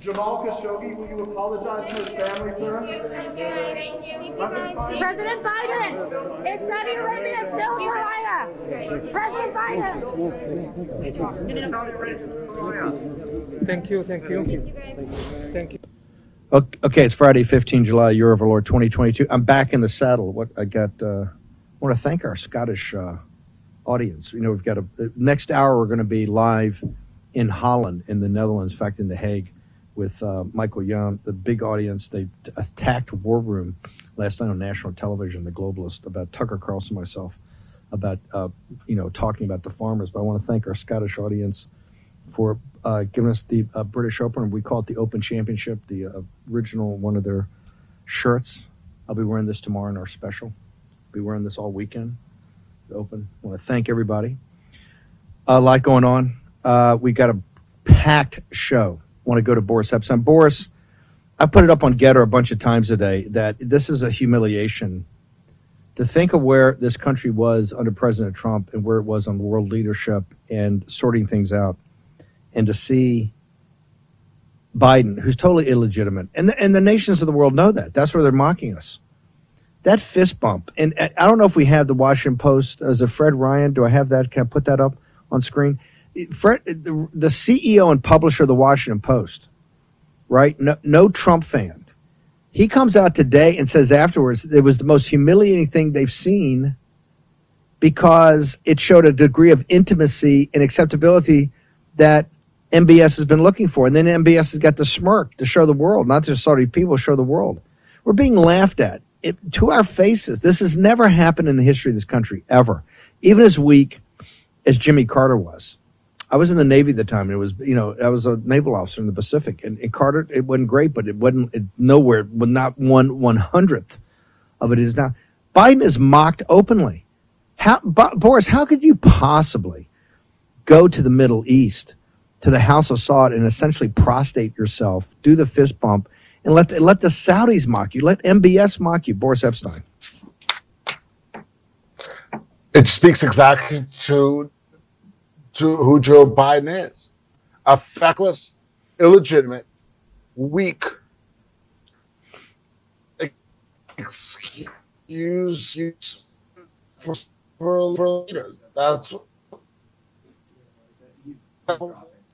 Jamal Khashoggi, will you apologize to his family, sir? President Biden, is Saudi Arabia still a pariah? President Biden. Thank you, thank you. Thank you. Ok- Okay, it's Friday, 15 July, Year of our Lord 2022. I'm back in the saddle. What I got, uh, I want to thank our Scottish uh, audience. You know, we've got a next hour. We're going to be live in Holland, in the Netherlands, in fact, in The Hague, with uh, Michael Yon, the big audience. They t- attacked War Room last night on national television, The Globalist, about Tucker Carlson, myself, about uh, you know talking about the farmers. But I want to thank our Scottish audience for uh, giving us the uh, British Open. We call it the Open Championship, the uh, original one of their shirts. I'll be wearing this tomorrow in our special. I'll Be wearing this all weekend. The Open. I want to thank everybody. A lot going on. Uh, we got a packed show. Want to go to Boris Epshteyn. Boris, I put it up on GETTR a bunch of times today that this is a humiliation. To think of where this country was under President Trump and where it was on world leadership and sorting things out and to see Biden, who's totally illegitimate, and the, and the nations of the world know that. That's where they're mocking us. That fist bump, and uh, I don't know if we have the Washington Post as a Fred Ryan. Do I have that? Can I put that up on screen? Fred, the, the CEO and publisher of the Washington Post, right? No, no Trump fan. He comes out today and says afterwards it was the most humiliating thing they've seen because it showed a degree of intimacy and acceptability that MBS has been looking for. And then MBS has got the smirk to show the world, not just Saudi people, show the world. We're being laughed at it, to our faces. This has never happened in the history of this country, ever. Even as weak as Jimmy Carter was. I was in the Navy at the time, and it was, you know, I was a naval officer in the Pacific. And, and Carter, it wasn't great, but it wasn't it, nowhere, well, not one one hundredth of it is now. Biden is mocked openly. How, Bo- Boris, how could you possibly go to the Middle East, to the House of Saud, and essentially prostrate yourself, do the fist bump, and let the, let the Saudis mock you, let MBS mock you, Boris Epshteyn? It speaks exactly to to who Joe Biden is. A feckless, illegitimate, weak excuse use for, for, leaders. That's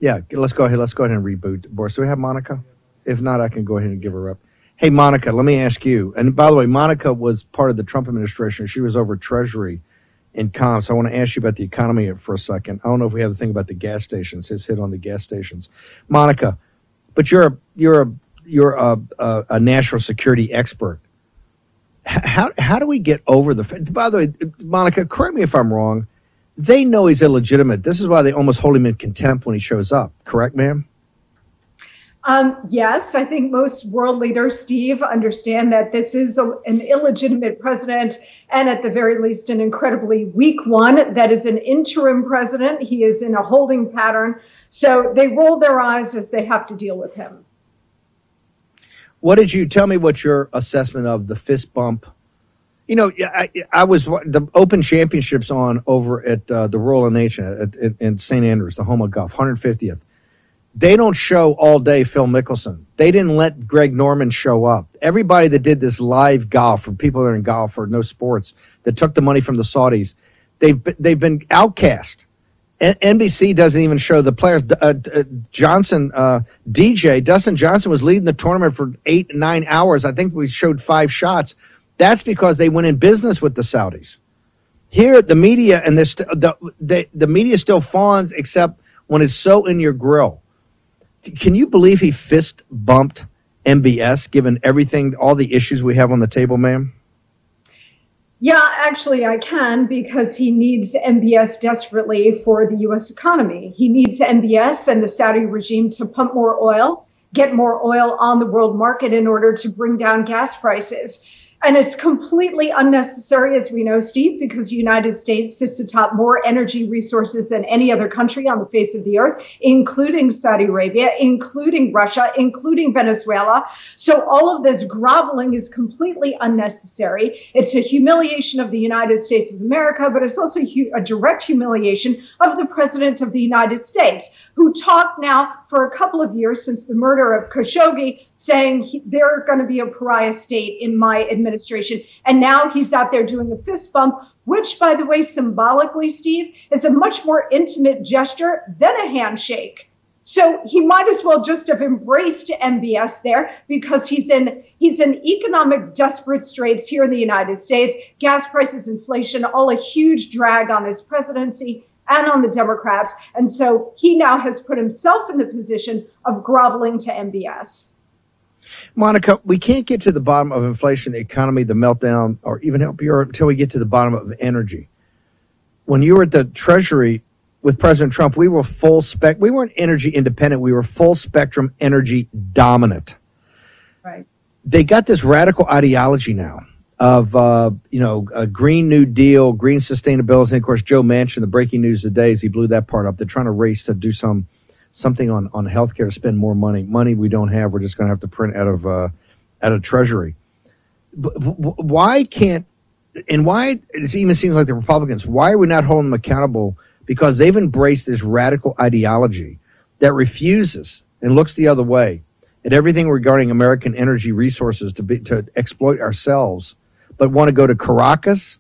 Yeah, let's go ahead. Let's go ahead and reboot. Boris, do we have Monica? If not, I can go ahead and give her up. Hey, Monica, let me ask you. And by the way, Monica was part of the Trump administration. She was over Treasury and comps. I want to ask you about the economy for a second. I don't know if we have a thing about the gas stations. His hit on the gas stations, Monica. But you're a you're a you're a, a, a national security expert. How how do we get over the? By the way, Monica, correct me if I'm wrong. They know he's illegitimate. This is why they almost hold him in contempt when he shows up. Correct, ma'am? Um, yes, I think most world leaders, Steve, understand that this is a, an illegitimate president and at the very least an incredibly weak one that is an interim president. He is in a holding pattern. So they roll their eyes as they have to deal with him. What did you tell me? What your assessment of the fist bump? You know, I, I was the Open Championships on over at uh, the Royal Nation at, at, in St Andrews, the home of golf, 150th. They don't show all day Phil Mickelson. They didn't let Greg Norman show up. Everybody that did this live golf for people that are in golf or no sports that took the money from the Saudis, they've they've been outcast. NBC doesn't even show the players. Uh, uh, Johnson, uh, DJ Dustin Johnson was leading the tournament for eight nine hours. I think we showed five shots. That's because they went in business with the Saudis. Here, the media and this the the, the media still fawns, except when it's so in your grill. Can you believe he fist bumped MBS, given everything, all the issues we have on the table, ma'am? Yeah, actually, I can because he needs MBS desperately for the US economy. He needs MBS and the Saudi regime to pump more oil, get more oil on the world market in order to bring down gas prices. And it's completely unnecessary, as we know, Steve, because the United States sits atop more energy resources than any other country on the face of the earth, including Saudi Arabia, including Russia, including Venezuela. So all of this groveling is completely unnecessary. It's a humiliation of the United States of America, but it's also a direct humiliation of the President of the United States, who talked now for a couple of years since the murder of Khashoggi, saying he, they're going to be a pariah state in my administration administration. And now he's out there doing a fist bump, which, by the way, symbolically, Steve, is a much more intimate gesture than a handshake. So he might as well just have embraced MBS there because he's in he's in economic desperate straits here in the United States. Gas prices, inflation, all a huge drag on his presidency and on the Democrats. And so he now has put himself in the position of groveling to MBS. Monica, we can't get to the bottom of inflation, the economy, the meltdown, or even help Europe until we get to the bottom of energy. When you were at the Treasury with President Trump, we were full spec. We weren't energy independent. We were full spectrum energy dominant. Right. They got this radical ideology now of uh, you know a green new deal, green sustainability. And of course, Joe Manchin, the breaking news today is he blew that part up. They're trying to race to do some something on on healthcare to spend more money. Money we don't have. We're just going to have to print out of uh, out of Treasury. But why can't and why it even seems like the Republicans? Why are we not holding them accountable? Because they've embraced this radical ideology that refuses and looks the other way at everything regarding American energy resources to be to exploit ourselves, but want to go to Caracas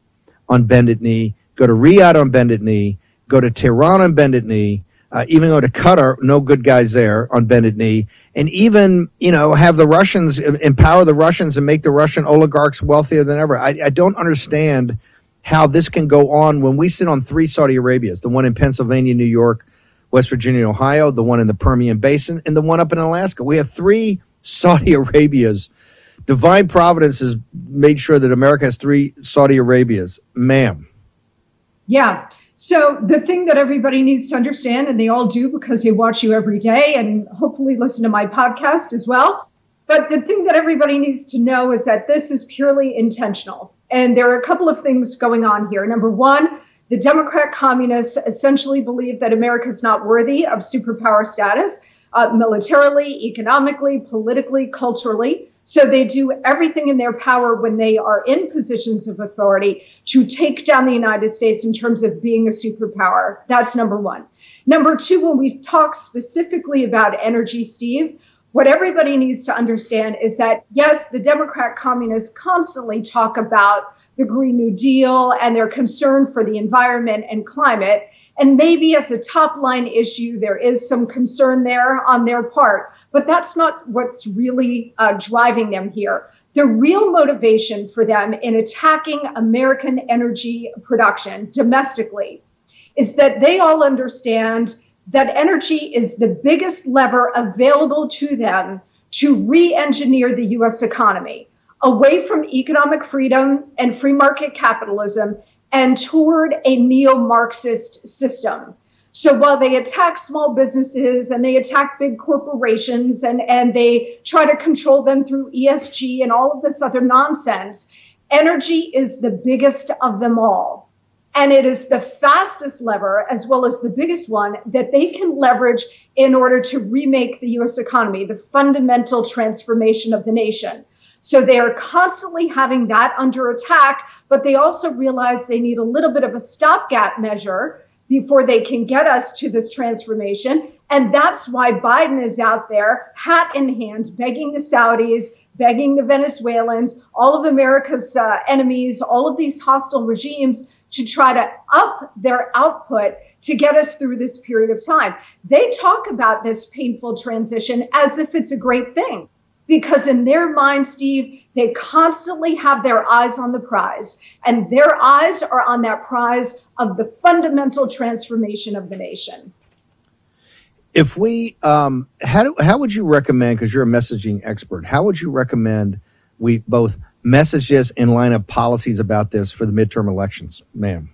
on bended knee, go to Riyadh on bended knee, go to Tehran on bended knee, uh, even go to Qatar, no good guys there on bended knee, and even you know have the Russians empower the Russians and make the Russian oligarchs wealthier than ever. I, I don't understand how this can go on when we sit on three Saudi Arabias: the one in Pennsylvania, New York, West Virginia, Ohio, the one in the Permian Basin, and the one up in Alaska. We have three Saudi Arabias. Divine Providence has made sure that America has three Saudi Arabias, ma'am. Yeah. So the thing that everybody needs to understand, and they all do because they watch you every day and hopefully listen to my podcast as well. But the thing that everybody needs to know is that this is purely intentional. And there are a couple of things going on here. Number one, the Democrat communists essentially believe that America is not worthy of superpower status, uh, militarily, economically, politically, culturally. So they do everything in their power when they are in positions of authority to take down the United States in terms of being a superpower. That's number one. Number two, when we talk specifically about energy, Steve, what everybody needs to understand is that, yes, the Democrat communists constantly talk about the Green New Deal and their concern for the environment and climate. And maybe as a top line issue, there is some concern there on their part, but that's not what's really uh, driving them here. The real motivation for them in attacking American energy production domestically is that they all understand that energy is the biggest lever available to them to re engineer the US economy away from economic freedom and free market capitalism and toward a neo Marxist system. So while they attack small businesses and they attack big corporations and, and they try to control them through ESG and all of this other nonsense, energy is the biggest of them all. And it is the fastest lever, as well as the biggest one, that they can leverage in order to remake the US economy, the fundamental transformation of the nation. So they are constantly having that under attack, but they also realize they need a little bit of a stopgap measure before they can get us to this transformation. And that's why Biden is out there, hat in hand, begging the Saudis, begging the Venezuelans, all of America's uh, enemies, all of these hostile regimes to try to up their output to get us through this period of time. They talk about this painful transition as if it's a great thing because in their mind, Steve, they constantly have their eyes on the prize, and their eyes are on that prize of the fundamental transformation of the nation. If we, um, how do, how would you recommend? Because you're a messaging expert, how would you recommend we both message this and line up policies about this for the midterm elections, ma'am?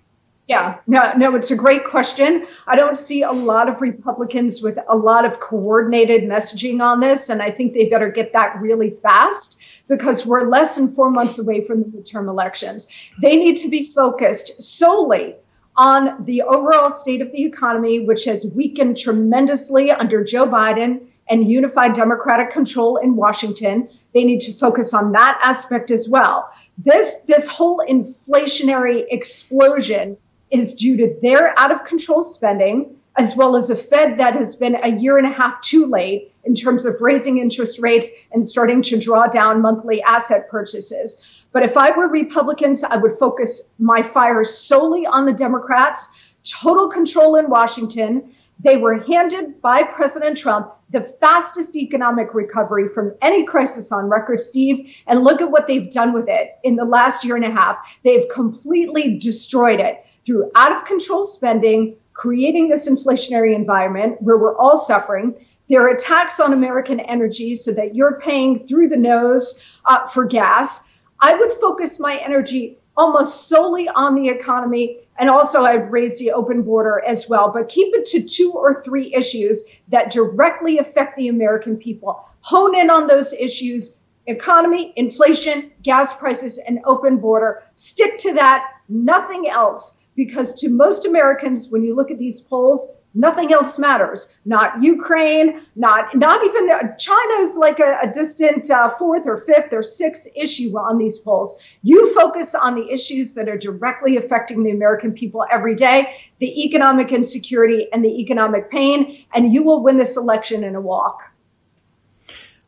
Yeah, no, no, it's a great question. I don't see a lot of Republicans with a lot of coordinated messaging on this, and I think they better get that really fast because we're less than four months away from the midterm elections. They need to be focused solely on the overall state of the economy, which has weakened tremendously under Joe Biden and unified Democratic control in Washington. They need to focus on that aspect as well. This this whole inflationary explosion is due to their out of control spending, as well as a Fed that has been a year and a half too late in terms of raising interest rates and starting to draw down monthly asset purchases. But if I were Republicans, I would focus my fire solely on the Democrats, total control in Washington. They were handed by President Trump the fastest economic recovery from any crisis on record, Steve. And look at what they've done with it in the last year and a half. They've completely destroyed it through out of control spending, creating this inflationary environment where we're all suffering. There are attacks on American energy so that you're paying through the nose uh, for gas. I would focus my energy almost solely on the economy. And also, I'd raise the open border as well, but keep it to two or three issues that directly affect the American people. Hone in on those issues economy, inflation, gas prices, and open border. Stick to that, nothing else because to most Americans, when you look at these polls, nothing else matters. Not Ukraine, not not even China is like a, a distant uh, fourth or fifth or sixth issue on these polls. You focus on the issues that are directly affecting the American people every day, the economic insecurity and the economic pain, and you will win this election in a walk.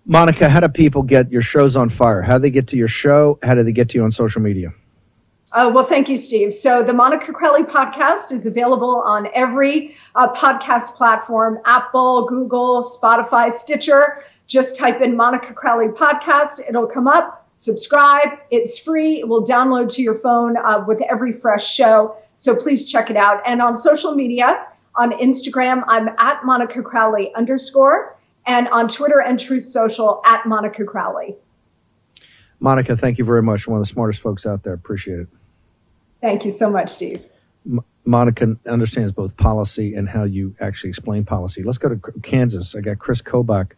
Monica, how do people get your shows on fire? How do they get to your show? How do they get to you on social media? Uh, well, thank you, Steve. So the Monica Crowley podcast is available on every uh, podcast platform Apple, Google, Spotify, Stitcher. Just type in Monica Crowley podcast, it'll come up. Subscribe. It's free. It will download to your phone uh, with every fresh show. So please check it out. And on social media, on Instagram, I'm at Monica Crowley underscore, and on Twitter and Truth Social at Monica Crowley. Monica, thank you very much. One of the smartest folks out there. Appreciate it. Thank you so much, Steve. Monica understands both policy and how you actually explain policy. Let's go to Kansas. I got Chris Kobach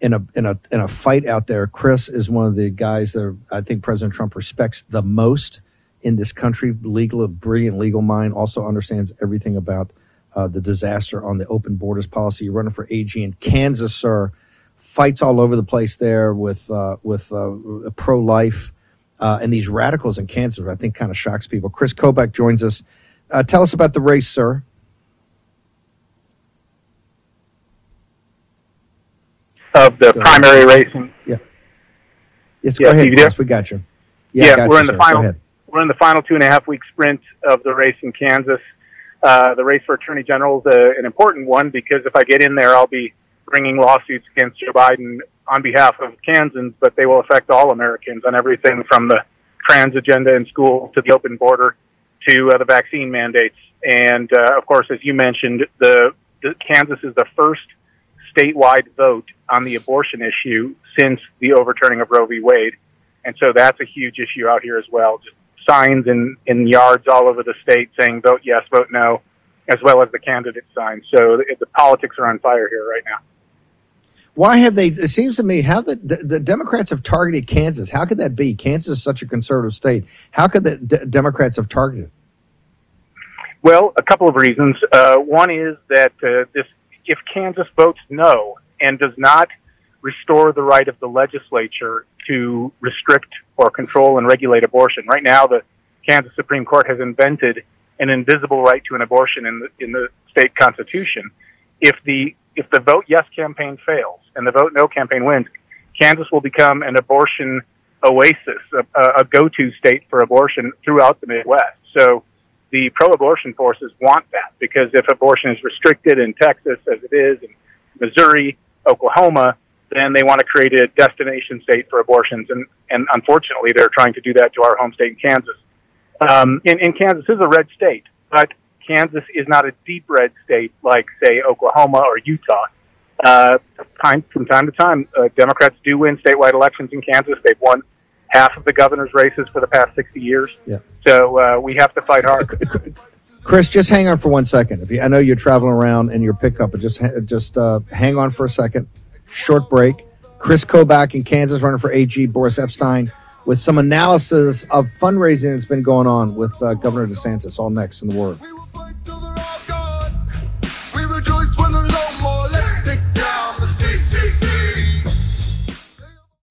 in a in a in a fight out there. Chris is one of the guys that I think President Trump respects the most in this country. Legal, brilliant legal mind. Also understands everything about uh, the disaster on the open borders policy. You're running for AG in Kansas, sir. Fights all over the place there with uh, with uh, pro life uh, and these radicals in Kansas, I think kind of shocks people. Chris Kobach joins us. Uh, tell us about the race, sir. Of the primary racing. Yeah. Yes, Yeah, go ahead, you there? We got you. Yeah, got we're you, in the sir. Final. We're in the final two and a half week sprint of the race in Kansas. Uh, the race for Attorney General is a, an important one because if I get in there, I'll be bringing lawsuits against Joe Biden on behalf of Kansans, but they will affect all Americans on everything from the trans agenda in school to the open border to uh, the vaccine mandates. And uh, of course, as you mentioned, the, the Kansas is the first statewide vote on the abortion issue since the overturning of Roe v. Wade. And so that's a huge issue out here as well. Just signs in, in yards all over the state saying vote yes, vote no, as well as the candidate signs. So the, the politics are on fire here right now. Why have they? It seems to me how the, the, the Democrats have targeted Kansas. How could that be? Kansas is such a conservative state. How could the D- Democrats have targeted? Well, a couple of reasons. Uh, one is that uh, this, if Kansas votes no and does not restore the right of the legislature to restrict or control and regulate abortion, right now the Kansas Supreme Court has invented an invisible right to an abortion in the in the state constitution. If the if the vote yes campaign fails and the vote no campaign wins, Kansas will become an abortion oasis, a, a go-to state for abortion throughout the Midwest. So the pro-abortion forces want that because if abortion is restricted in Texas, as it is in Missouri, Oklahoma, then they want to create a destination state for abortions, and and unfortunately, they're trying to do that to our home state in Kansas. Um, and, and Kansas is a red state, but Kansas is not a deep red state like, say, Oklahoma or Utah. Uh, time from time to time, uh, Democrats do win statewide elections in Kansas. They've won half of the governor's races for the past 60 years. Yeah. So uh, we have to fight hard. Chris, just hang on for one second. If you, I know you're traveling around in your pickup, but just just uh, hang on for a second. Short break. Chris Kobach in Kansas, running for AG. Boris Epshteyn with some analysis of fundraising that's been going on with uh, Governor DeSantis. All next in the Word.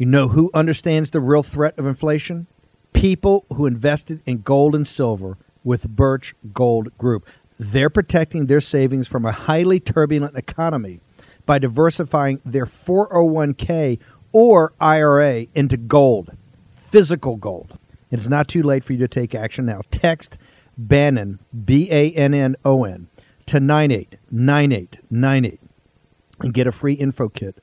You know who understands the real threat of inflation? People who invested in gold and silver with Birch Gold Group. They're protecting their savings from a highly turbulent economy by diversifying their 401k or IRA into gold, physical gold. It's not too late for you to take action now. Text Bannon, B A N N O N, to 989898 and get a free info kit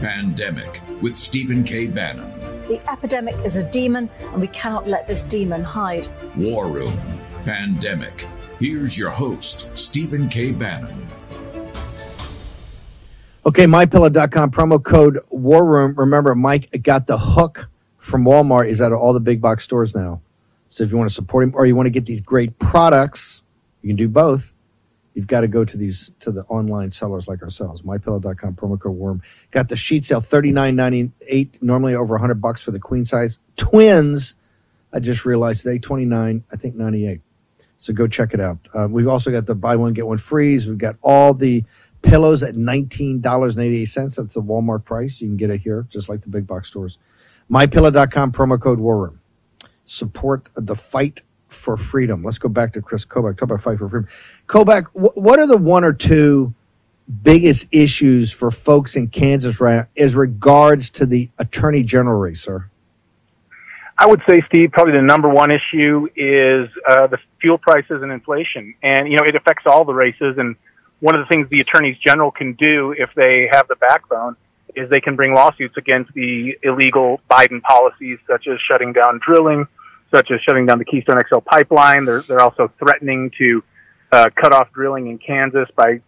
Pandemic with Stephen K. Bannon. The epidemic is a demon, and we cannot let this demon hide. War Room Pandemic. Here's your host, Stephen K. Bannon. Okay, mypillow.com promo code War Room. Remember, Mike got the hook from Walmart. Is of all the big box stores now. So if you want to support him or you want to get these great products, you can do both. You've got to go to these to the online sellers like ourselves. MyPillow.com promo code Worm. Got the sheet sale thirty nine ninety eight. Normally over hundred bucks for the queen size twins. I just realized today twenty nine. I think ninety eight. So go check it out. Uh, we've also got the buy one get one freeze. We've got all the pillows at nineteen dollars and eighty eight cents. That's the Walmart price. You can get it here, just like the big box stores. MyPillow.com promo code War Room. Support the fight for freedom. Let's go back to Chris Kobach. Talk about fight for freedom. Kobach, wh- what are the one or two biggest issues for folks in Kansas right now as regards to the attorney general race, sir? I would say, Steve, probably the number one issue is uh, the fuel prices and inflation. And, you know, it affects all the races. And one of the things the attorneys general can do if they have the backbone is they can bring lawsuits against the illegal Biden policies, such as shutting down drilling, such as shutting down the Keystone XL pipeline. They're, they're also threatening to uh, cut off drilling in Kansas by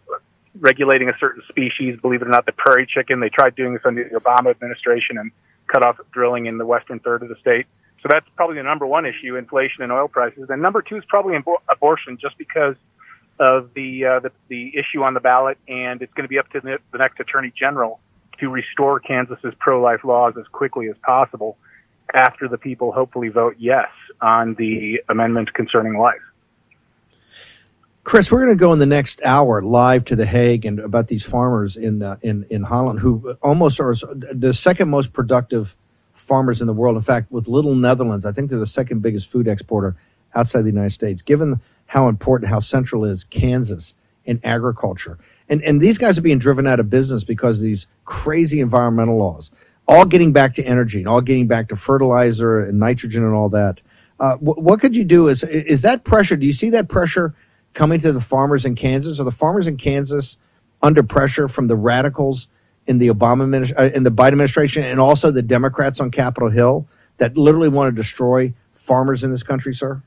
regulating a certain species. Believe it or not, the prairie chicken. They tried doing this under the Obama administration and cut off drilling in the western third of the state. So that's probably the number one issue: inflation and oil prices. And number two is probably abor- abortion, just because of the, uh, the the issue on the ballot, and it's going to be up to the, the next attorney general to restore Kansas's pro-life laws as quickly as possible after the people hopefully vote yes on the amendment concerning life. Chris, we're going to go in the next hour live to The Hague and about these farmers in uh, in in Holland who almost are the second most productive farmers in the world. In fact, with Little Netherlands, I think they're the second biggest food exporter outside the United States. Given how important, how central is Kansas in agriculture, and and these guys are being driven out of business because of these crazy environmental laws, all getting back to energy and all getting back to fertilizer and nitrogen and all that. Uh, wh- what could you do? Is is that pressure? Do you see that pressure? coming to the farmers in Kansas? Are the farmers in Kansas under pressure from the radicals in the Obama uh, in the Biden administration and also the Democrats on Capitol Hill that literally want to destroy farmers in this country, sir?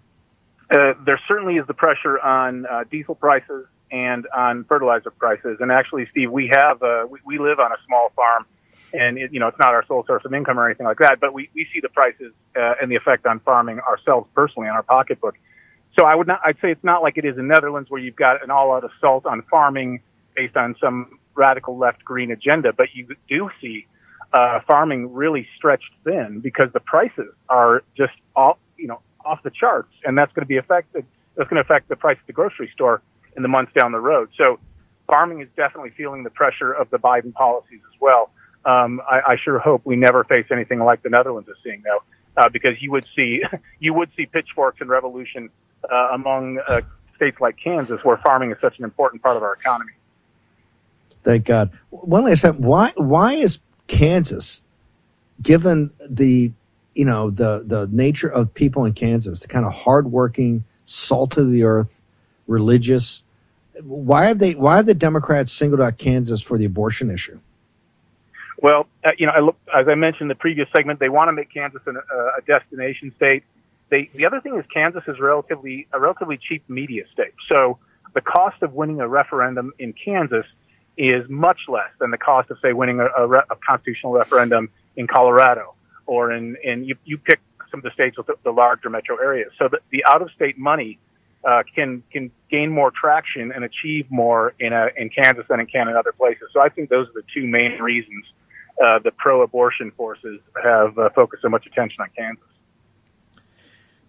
Uh, there certainly is the pressure on uh, diesel prices and on fertilizer prices. And actually, Steve, we have uh, we, we live on a small farm, and it, you know it's not our sole source of income or anything like that. But we, we see the prices uh, and the effect on farming ourselves personally on our pocketbook. So I would not. I'd say it's not like it is in Netherlands where you've got an all-out assault on farming based on some radical left-green agenda, but you do see uh, farming really stretched thin because the prices are just off, you know, off the charts, and that's going to be affected. That's going to affect the price at the grocery store in the months down the road. So farming is definitely feeling the pressure of the Biden policies as well. Um, I, I sure hope we never face anything like the Netherlands is seeing, though, uh, because you would see you would see pitchforks and revolution uh, among uh, states like Kansas, where farming is such an important part of our economy. Thank God. One last time, why why is Kansas, given the you know the the nature of people in Kansas, the kind of hardworking, salt of the earth, religious, why have they why have the Democrats singled out Kansas for the abortion issue? Well, uh, you know, I look, as I mentioned in the previous segment, they want to make Kansas an, uh, a destination state. They, the other thing is Kansas is relatively a relatively cheap media state. So the cost of winning a referendum in Kansas is much less than the cost of, say, winning a, a, re, a constitutional referendum in Colorado or in, in you, you pick some of the states with the, the larger metro areas. So the, the out of state money uh, can can gain more traction and achieve more in a, in Kansas than it can in other places. So I think those are the two main reasons uh, the pro-abortion forces have uh, focused so much attention on Kansas.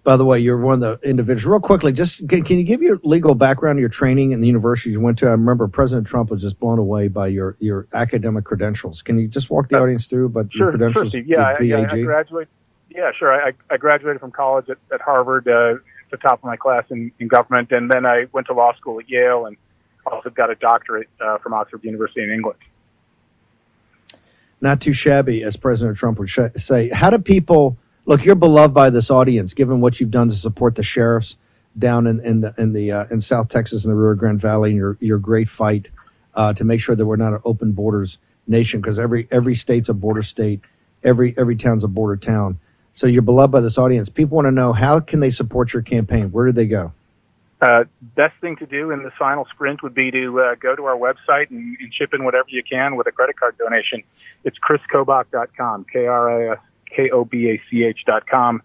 By the way, you're one of the individuals. Real quickly, just can, can you give your legal background, your training and the university you went to? I remember President Trump was just blown away by your your academic credentials. Can you just walk the audience through about your Sure, sure, credentials? Steve. Yeah, I, yeah, I graduated. Yeah, sure. I, I graduated from college at, at Harvard, uh, the top of my class in, in government, and then I went to law school at Yale, and also got a doctorate uh, from Oxford University in England. Not too shabby, as President Trump would sh- say. How do people look? You're beloved by this audience, given what you've done to support the sheriffs down in in the, in, the uh, in South Texas in the Rio Grande Valley, and your your great fight uh, to make sure that we're not an open borders nation, because every every state's a border state, every every town's a border town. So you're beloved by this audience. People want to know how can they support your campaign? Where do they go? Uh, best thing to do in this final sprint would be to uh, go to our website and, and chip in whatever you can with a credit card donation. It's chriskobach.com, K-R-I-S-K-O-B-A-C-H dot com.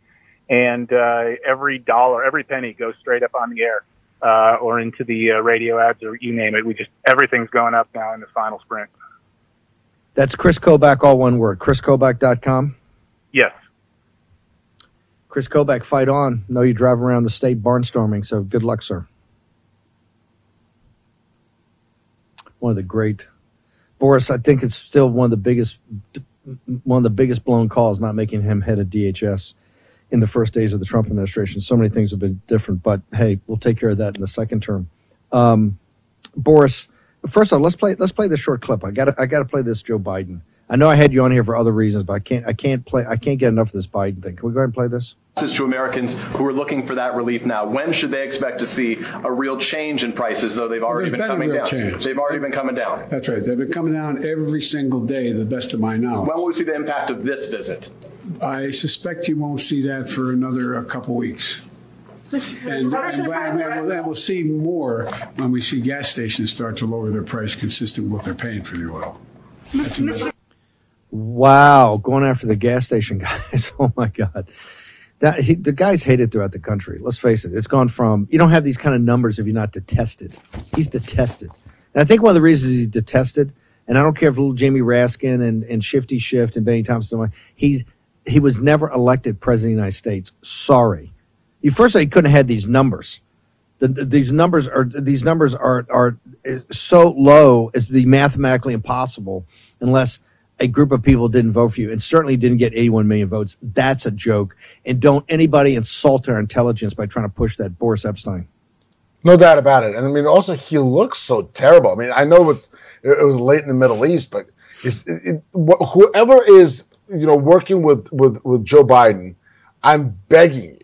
And uh, every dollar, every penny goes straight up on the air uh, or into the uh, radio ads or you name it. We just, everything's going up now in this final sprint. That's Chris Kobach, all one word. ChrisKobach.com. Yes. Chris Kobach, fight on. Know you drive around the state barnstorming, so good luck, sir. One of the great Boris. I think it's still one of the biggest, one of the biggest blown calls, not making him head of DHS in the first days of the Trump administration. So many things have been different, but hey, we'll take care of that in the second term. Um, Boris, first of all, let's play. Let's play this short clip. I got. I got to play this Joe Biden. I know I had you on here for other reasons, but I can't. I can't play. I can't get enough of this Biden thing. Can we go ahead and play this? Prices to Americans who are looking for that relief now. When should they expect to see a real change in prices, though they've already There's been been a coming real down? change. They've already been coming down. That's right. They've been coming down every single day, the best of my knowledge. When will we see the impact of this visit? I suspect you won't see that for another a couple weeks. And, and, and we'll, and we'll see more when we see gas stations start to lower their price consistent with what they're paying for the oil. That's another. Wow, going after the gas station guys. Oh my God. That he, the guys hate it throughout the country. Let's face it. It's gone from you don't have these kind of numbers if you're not detested. He's detested. And I think one of the reasons he's detested, and I don't care if little Jamie Raskin and, and Shifty Schiff and Bennie Thompson, he's he was never elected president of the United States. Sorry. You first of all, he couldn't have had these numbers. The, the- these numbers are these numbers are are eh, so low as to be mathematically impossible unless a group of people didn't vote for you and certainly didn't get 81 million votes. That's a joke. And don't anybody insult our intelligence by trying to push that Boris Epshteyn. No doubt about it. And I mean, also he looks so terrible. I mean, I know it's it was late in the Middle East, but it, it, wh- whoever is you know working with with with Joe Biden, I'm begging you,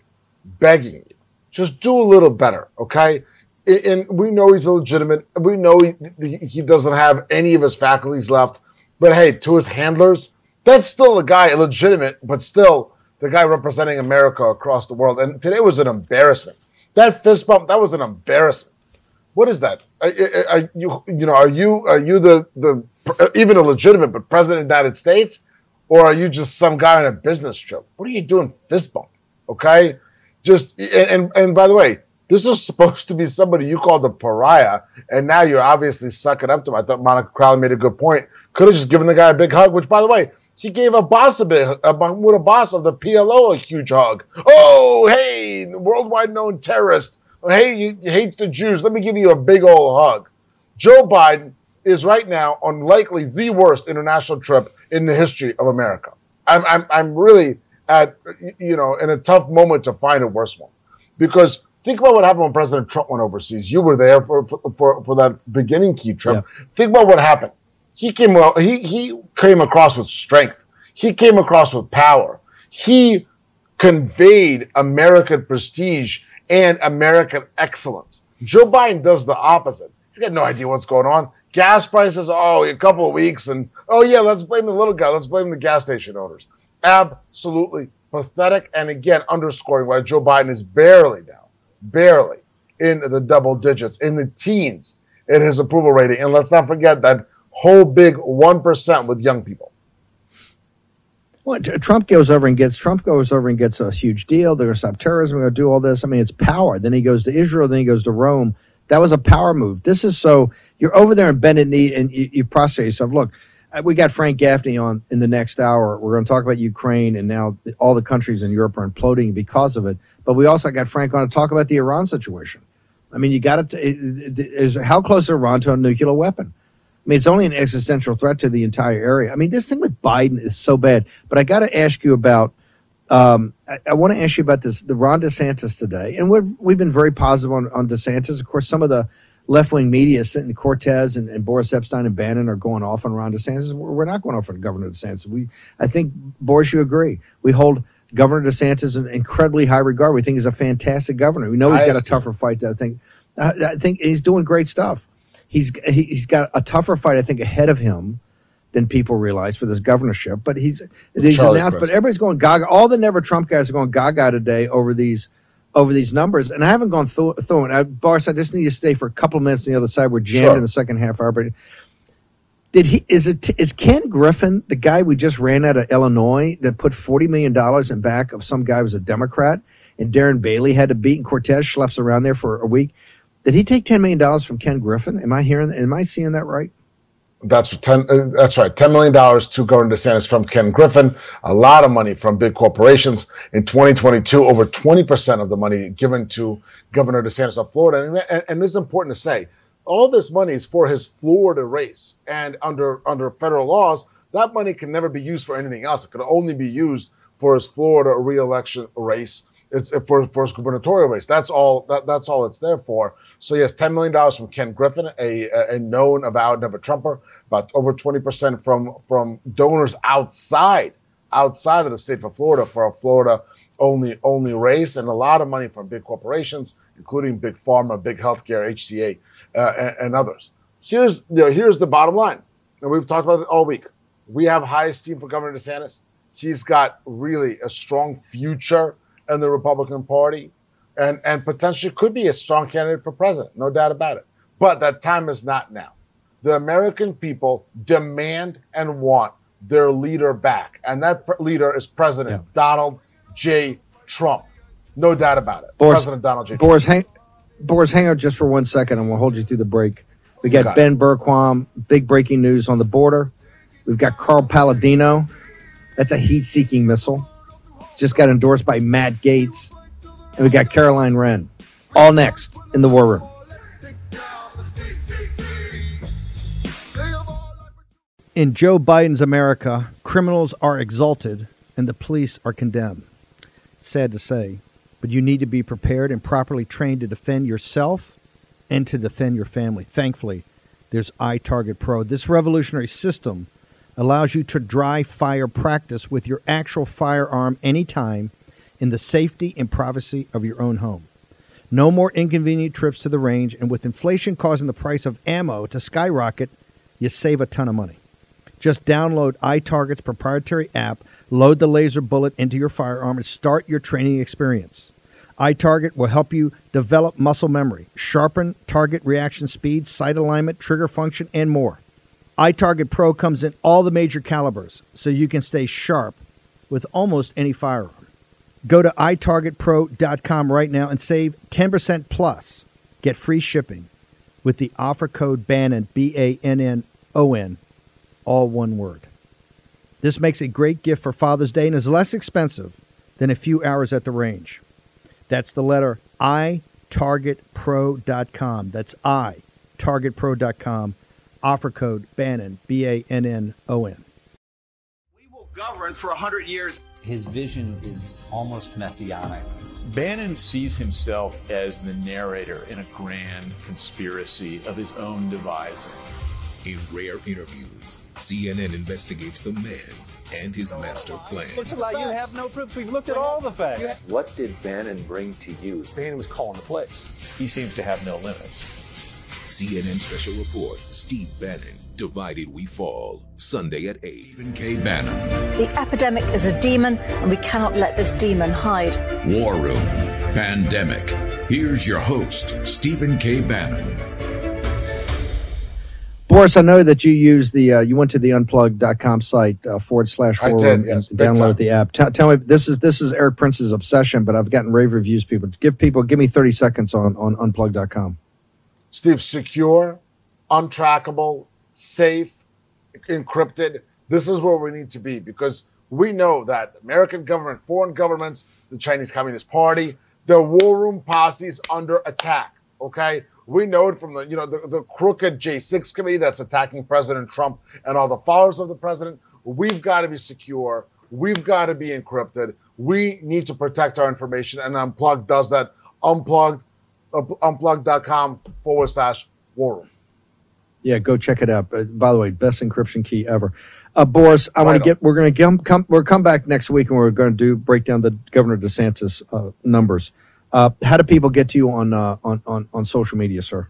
begging you, just do a little better, okay? And- And we know he's illegitimate. We know he, he doesn't have any of his faculties left. But hey, to his handlers, that's still a guy illegitimate, but still the guy representing America across the world. And today was an embarrassment. That fist bump, that was an embarrassment. What is that? Are, are- you, you know, are you, are you the the even a legitimate but president of the United States, or are you just some guy on a business trip? What are you doing fist bump? Okay, just and and, and by the way, this was supposed to be somebody you called a pariah, and now you're obviously sucking up to him. I thought Monica Crowley made a good point. Could have just given the guy a big hug, which, by the way, he gave Abbas a big, a Mahmoud Abbas of the PLO a huge hug. Oh, hey, worldwide known terrorist hey, you, hate the Jews. Let me give you a big old hug. Joe Biden is right now on likely the worst international trip in the history of America. I'm, I'm, I'm really at, you know, in a tough moment to find a worse one. Because think about what happened when President Trump went overseas. You were there for, for, for, for that beginning key trip. Think about what happened. He came, well, he, he came across with strength. He came across with power. He conveyed American prestige and American excellence. Joe Biden does the opposite. He's got no idea what's going on. Gas prices, oh, a couple of weeks, and oh, yeah, let's blame the little guy. Let's blame the gas station owners. Absolutely pathetic. And again, underscoring why Joe Biden is barely now, barely in the double digits, in the teens in his approval rating. And let's not forget that whole big 1% with young people. Well, Trump goes over and gets Trump goes over and gets a huge deal. They're going to stop terrorism. We're going to do all this. I mean, it's power. Then he goes to Israel. Then he goes to Rome. That was a power move. This is so you're over there in bended knee and you, you prostrate yourself. Look, uh, we got Frank Gaffney on in the next hour. We're going to talk about Ukraine and now all the countries in Europe are imploding because of it. But we also got Frank on to talk about the Iran situation. I mean, you got to is how close is Iran to a nuclear weapon? I mean, it's only an existential threat to the entire area. I mean, this thing with Biden is so bad. But I got to ask you about. Um, I, I want to ask you about this. The Ron DeSantis today, and we've we've been very positive on, on DeSantis. Of course, some of the left wing media, sitting Cortes and, and Boris Epshteyn and Bannon, are going off on Ron DeSantis. We're we're not going off on Governor DeSantis. We, I think, Boris, you agree. We hold Governor DeSantis in incredibly high regard. We think he's a fantastic governor. We know he's got a tougher fight. I think. I, I think he's doing great stuff. He's he- he's got a tougher fight, I think, ahead of him than people realize for this governorship. But he's he's Charlie announced. But everybody's going gaga. All the never Trump guys are going gaga today over these over these numbers, and I haven't gone through, through it. I, Boris, I just need to stay for a couple of minutes on the other side. We're jammed Sure. in the second half hour. But did he? Is it? Is Ken Griffin the guy we just ran out of Illinois that put forty million dollars in back of some guy who was a Democrat, and Darren Bailey had to beat, and Cortes schleps around there for a week? Did he take ten million dollars from Ken Griffin? Am I hearing? Am I seeing that right? That's ten. Uh, that's right. Ten million dollars to Governor DeSantis from Ken Griffin. A lot of money from big corporations in 2022. Over 20 percent of the money given to Governor DeSantis of Florida. And, and, and this is important to say. All this money is for his Florida race, and under under federal laws, that money can never be used for anything else. It could only be used for his Florida reelection race. It's uh, for, for his gubernatorial race. That's all. That, that's all it's there for. So yes, ten million dollars from Ken Griffin, a, a known avowed never Trumper. About over twenty percent from from donors outside outside of the state of Florida for a Florida only only race, and a lot of money from big corporations, including big pharma, big healthcare, HCA, uh, and, and others. Here's you know, here's the bottom line, and we've talked about it all week. We have high esteem for Governor DeSantis. He's got really a strong future in the Republican Party, and and potentially could be a strong candidate for president, no doubt about it. But that time is not now. The American people demand and want their leader back, and that pr- leader is President Donald J. Trump, no doubt about it. Boris- President Donald J. Trump. Boris, hang, Boris, hang on just for one second, and we'll hold you through the break. We got. Ben Bergquam, big breaking news on the border. We've got Carl Paladino. That's a heat-seeking missile. Just got endorsed by Matt Gaetz, and we got Caroline Wren. All next in the war room. In Joe Biden's America, criminals are exalted and the police are condemned. Sad to say, but you need to be prepared and properly trained to defend yourself and to defend your family. Thankfully, there's iTarget Pro. This revolutionary system allows you to dry fire practice with your actual firearm anytime in the safety and privacy of your own home. No more inconvenient trips to the range, and with inflation causing the price of ammo to skyrocket, you save a ton of money. Just download iTarget's proprietary app, load the laser bullet into your firearm, and start your training experience. iTarget will help you develop muscle memory, sharpen target reaction speed, sight alignment, trigger function, and more. iTarget Pro comes in all the major calibers, so you can stay sharp with almost any firearm. Go to itargetpro.com right now and save 10% plus. Get free shipping with the offer code BANNON, B A N N O N, all one word. This makes a great gift for Father's Day and is less expensive than a few hours at the range. That's the letter I targetpro.com. That's I, targetpro.com. Offer code Bannon, B A N N O N. governed for 100 years. His vision is almost messianic. Bannon sees himself as the narrator in a grand conspiracy of his own devising. In rare interviews, CNN investigates the man and his master plan. Looks like you have no proof. We've looked at all the facts. What did Bannon bring to you? Bannon was calling the plays. He seems to have no limits. CNN Special Report Steve Bannon, Divided We Fall, Sunday at 8. Stephen K. Bannon, The epidemic is a demon, and we cannot let this demon hide. War Room Pandemic. Here's your host, Stephen K. Bannon. Boris, I know that you use the, uh, you went to the unplugged.com site uh, forward slash I war room yes, and big download time. the app. Tell tell me, this is this is Erik Prince's obsession, but I've gotten rave reviews. People give people give me thirty seconds on on unplugged.com. Steve, secure, untrackable, safe, encrypted. This is where we need to be because we know that American government, foreign governments, the Chinese Communist Party, the war room posse's under attack. Okay, we know it from the you know the, the crooked J6 committee that's attacking President Trump and all the followers of the president. We've got to be secure. We've got to be encrypted. We need to protect our information, and Unplugged does that. Unplugged, unplugged.com forward slash war room. Yeah, go check it out. Uh, by the way, best encryption key ever. Uh, Boris, I want to get. We're going to come. We're come back next week, and we're going to do break down the Governor DeSantis uh, numbers. Uh, how do people get to you on uh, on on on social media, sir?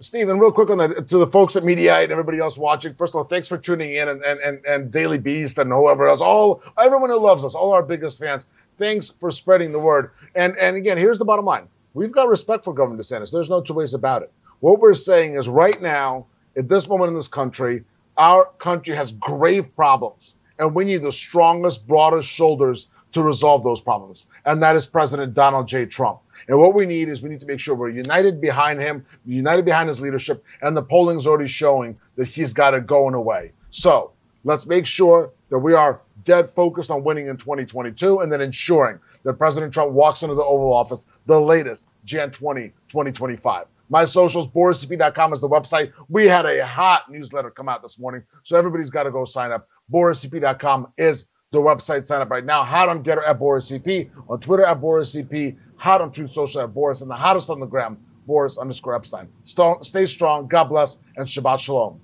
Stephen, real quick on that to the folks at Mediaite and everybody else watching. First of all, thanks for tuning in and, and, and, and Daily Beast and whoever else, all everyone who loves us, all our biggest fans. Thanks for spreading the word. And and again, here's the bottom line: we've got respect for Governor DeSantis. There's no two ways about it. What we're saying is, right now, at this moment in this country, our country has grave problems, and we need the strongest, broadest shoulders to resolve those problems, and that is President Donald J. Trump. And what we need is we need to make sure we're united behind him, united behind his leadership, and the polling is already showing that he's got it going away. So let's make sure that we are dead focused on winning in 2022 and then ensuring that President Trump walks into the Oval Office the latest Jan 20, 2025. My socials, boriscp.com is the website. We had a hot newsletter come out this morning, so everybody's got to go sign up. boriscp.com is the website. Sign up right now. Hot on GETTR at BorisCP, on Twitter at BorisCP, hot on Truth Social at Boris, and the hottest on the gram, Boris underscore Epshteyn. St- stay strong. God bless and Shabbat Shalom.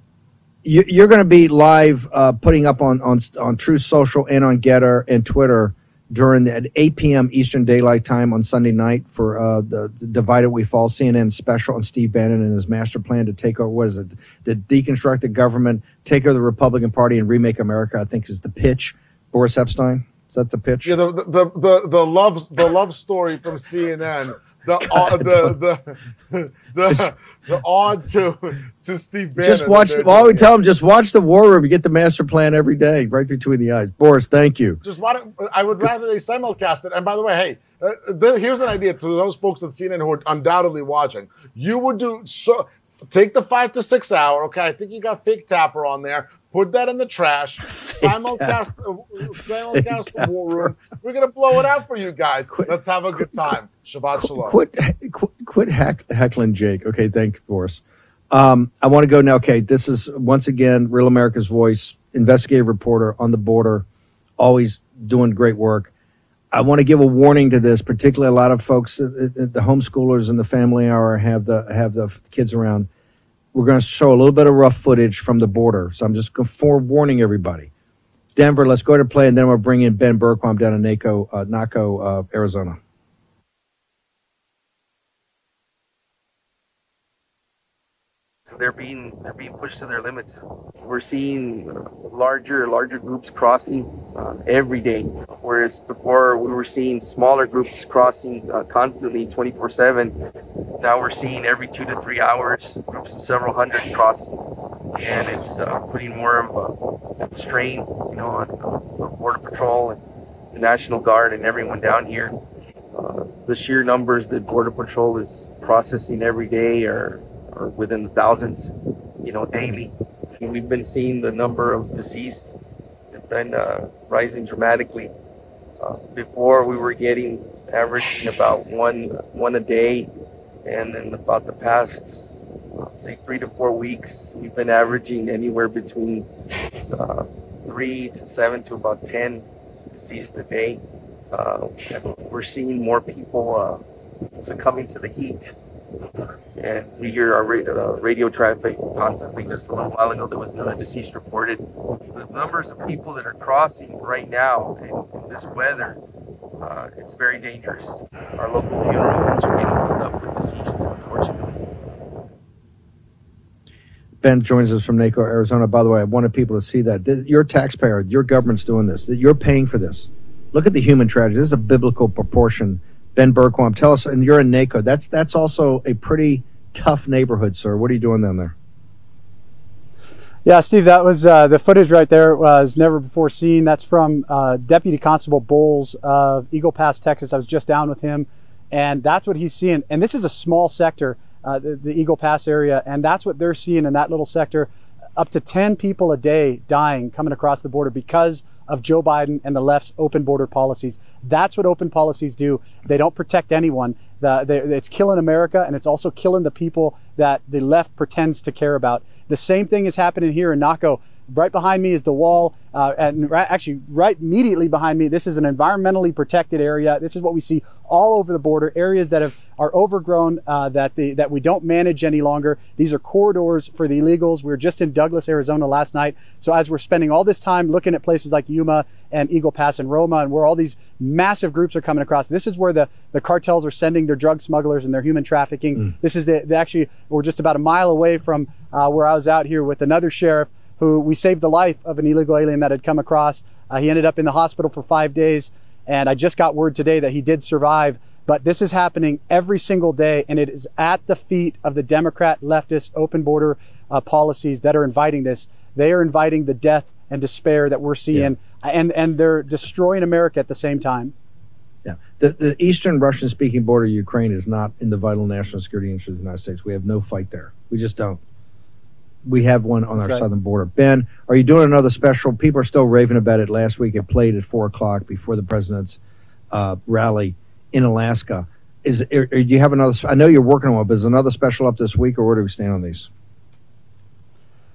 You, you're going to be live, uh, putting up on on on True Social and on GETTR and Twitter during the, at 8 p.m. Eastern Daylight Time on Sunday night for uh, the, the Divided We Fall CNN special on Steve Bannon and his master plan to take over. What is it? To deconstruct the government, take over the Republican Party, and remake America. I think is the pitch. Boris Epshteyn. Is that the pitch? Yeah, the the the, the, the love the love story from CNN. The uh, the the the the odd to to Steve Bannon. just watch. The, well, tell them just watch the War Room. You get the master plan every day, right between the eyes. Boris, thank you. Just why I would rather they simulcast it. And by the way, hey, uh, the, here's an idea to those folks at CNN who are undoubtedly watching. You would do so. Take the five to six hour. Okay, I think you got fake tapper on there. Put that in the trash. Simulcast, uh, simulcast the war room. We're gonna blow it out for you guys. Let's have a good time. Shabbat shalom. Quit, quit, quit heck, heckling Jake. Okay, thank you, Boris. Um, I want to go now. Okay, this is once again Real America's Voice, investigative reporter on the border, always doing great work. I want to give a warning to this, particularly a lot of folks, uh, uh, the homeschoolers and the family hour have the have the kids around. We're going to show a little bit of rough footage from the border, so I'm just forewarning everybody. Denver, let's go to play, and then we'll bring in Ben Bergquam down in Naco, uh, Naco, uh, Arizona. So they're being they're being pushed to their limits. We're seeing uh, larger larger groups crossing uh, every day, whereas before we were seeing smaller groups crossing uh, constantly, 24/7. Now we're seeing every two to three hours groups of several hundred crossing, and it's uh, putting more of a strain, you know, on, on Border Patrol and the National Guard and everyone down here. Uh, the sheer numbers that Border Patrol is processing every day are or within the thousands, you know, daily. And we've been seeing the number of deceased have been uh, rising dramatically. Uh, before we were getting averaging about one one a day, and in about the past say three to four weeks, we've been averaging anywhere between uh, three to seven to about ten deceased a day. Uh, we're seeing more people uh, succumbing to the heat. And we hear our ra- uh, radio traffic constantly. Just a little while ago, there was another deceased reported. The numbers of people that are crossing right now in, in this weather, uh, it's very dangerous. Our local funeral homes are getting filled up with deceased, unfortunately. Ben joins us from NACO, Arizona. By the way, I wanted people to see that. Th- You're a taxpayer. Your government's doing this. You're paying for this. Look at the human tragedy. This is a biblical proportion. Ben Bergquam, tell us, and you're in NACO. That's that's also a pretty tough neighborhood, sir. What are you doing down there? Yeah, Steve, that was uh, the footage right there was never before seen. That's from uh, Deputy Constable Bowles of Eagle Pass, Texas. I was just down with him, and that's what he's seeing. And this is a small sector, uh, the, the Eagle Pass area, and that's what they're seeing in that little sector. Up to 10 people a day dying coming across the border because of Joe Biden and the left's open border policies. That's what open policies do. They don't protect anyone. The, they, it's killing America, and it's also killing the people that the left pretends to care about. The same thing is happening here in Naco. Right behind me is the wall, uh, and right, actually, right immediately behind me, this is an environmentally protected area. This is what we see all over the border, areas that have are overgrown, uh, that the that we don't manage any longer. These are corridors for the illegals. We were just in Douglas, Arizona last night. So as we're spending all this time looking at places like Yuma and Eagle Pass and Roma, and where all these massive groups are coming across, this is where the the cartels are sending their drug smugglers and their human trafficking. This is the, the actually we're just about a mile away from uh, where I was out here with another sheriff who we saved the life of an illegal alien that had come across. Uh, he ended up in the hospital for five days, and I just got word today that he did survive. But this is happening every single day, and it is at the feet of the Democrat leftist open border uh, policies that are inviting this. They are inviting the death and despair that we're seeing, and and they're destroying America at the same time. Yeah. The, the eastern Russian speaking border of Ukraine is not in the vital national security interest of the United States. We have no fight there. We just don't. We have one on our That's right. southern border. Ben, are you doing another special? People are still raving about it. Last week it played at four o'clock before the president's uh, rally in Alaska. Is or, or do you have another? I know you're working on one, but is another special up this week, or where do we stand on these?